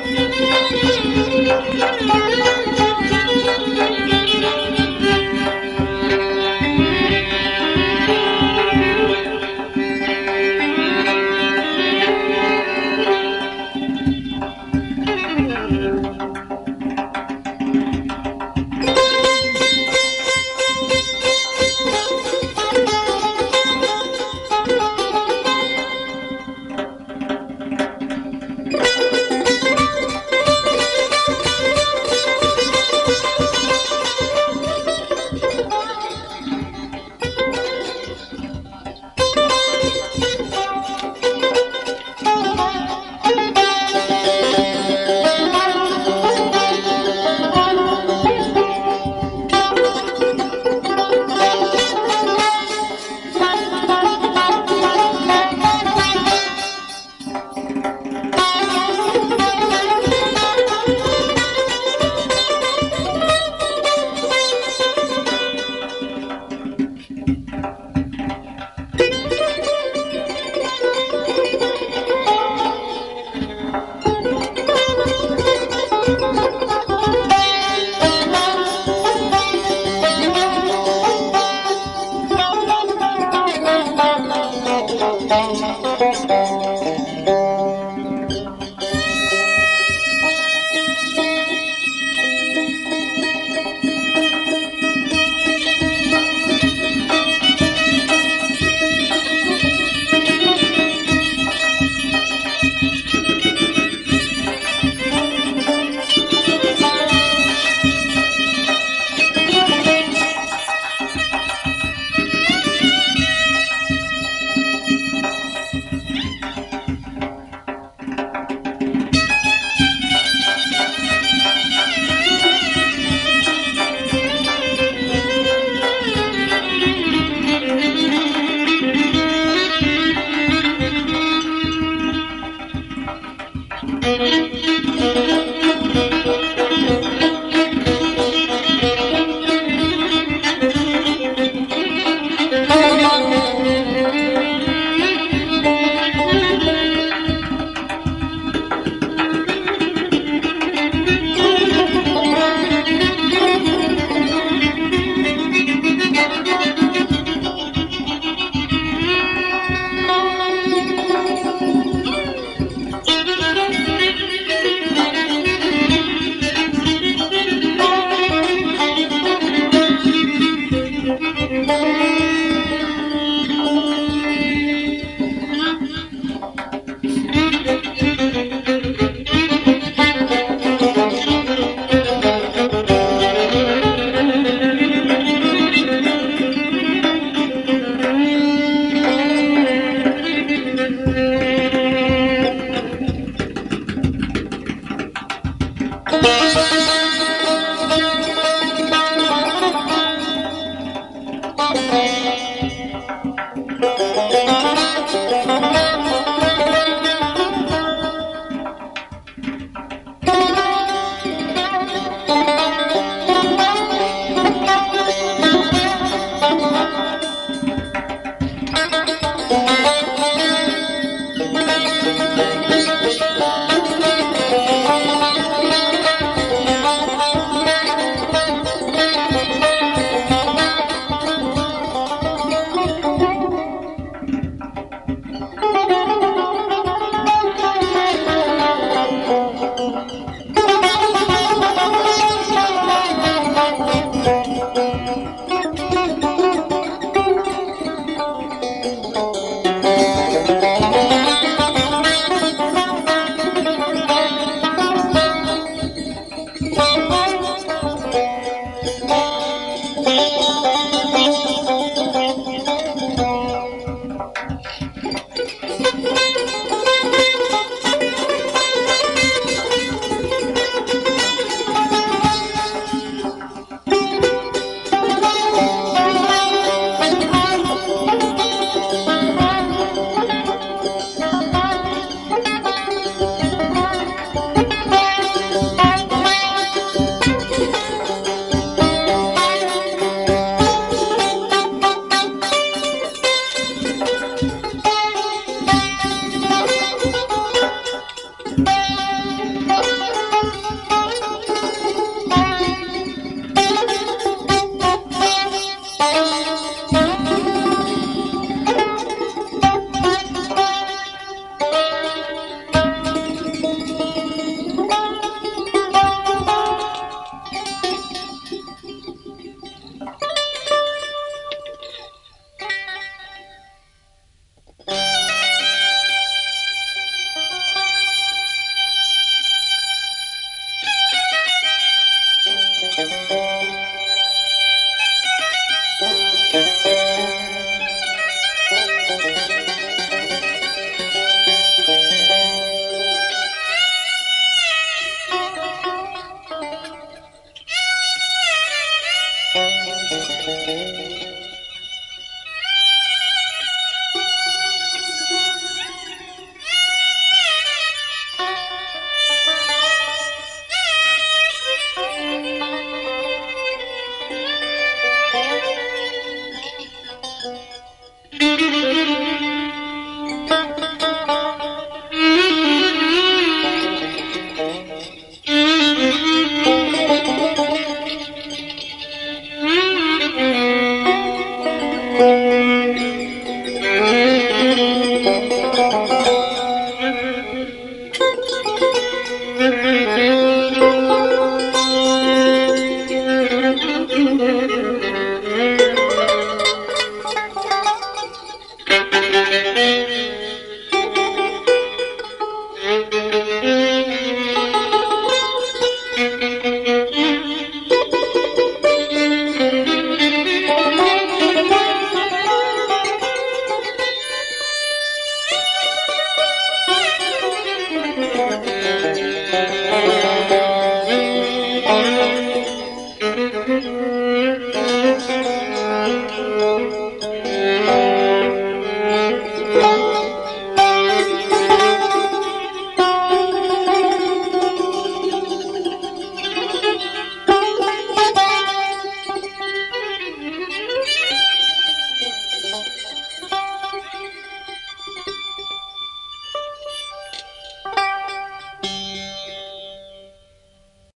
Música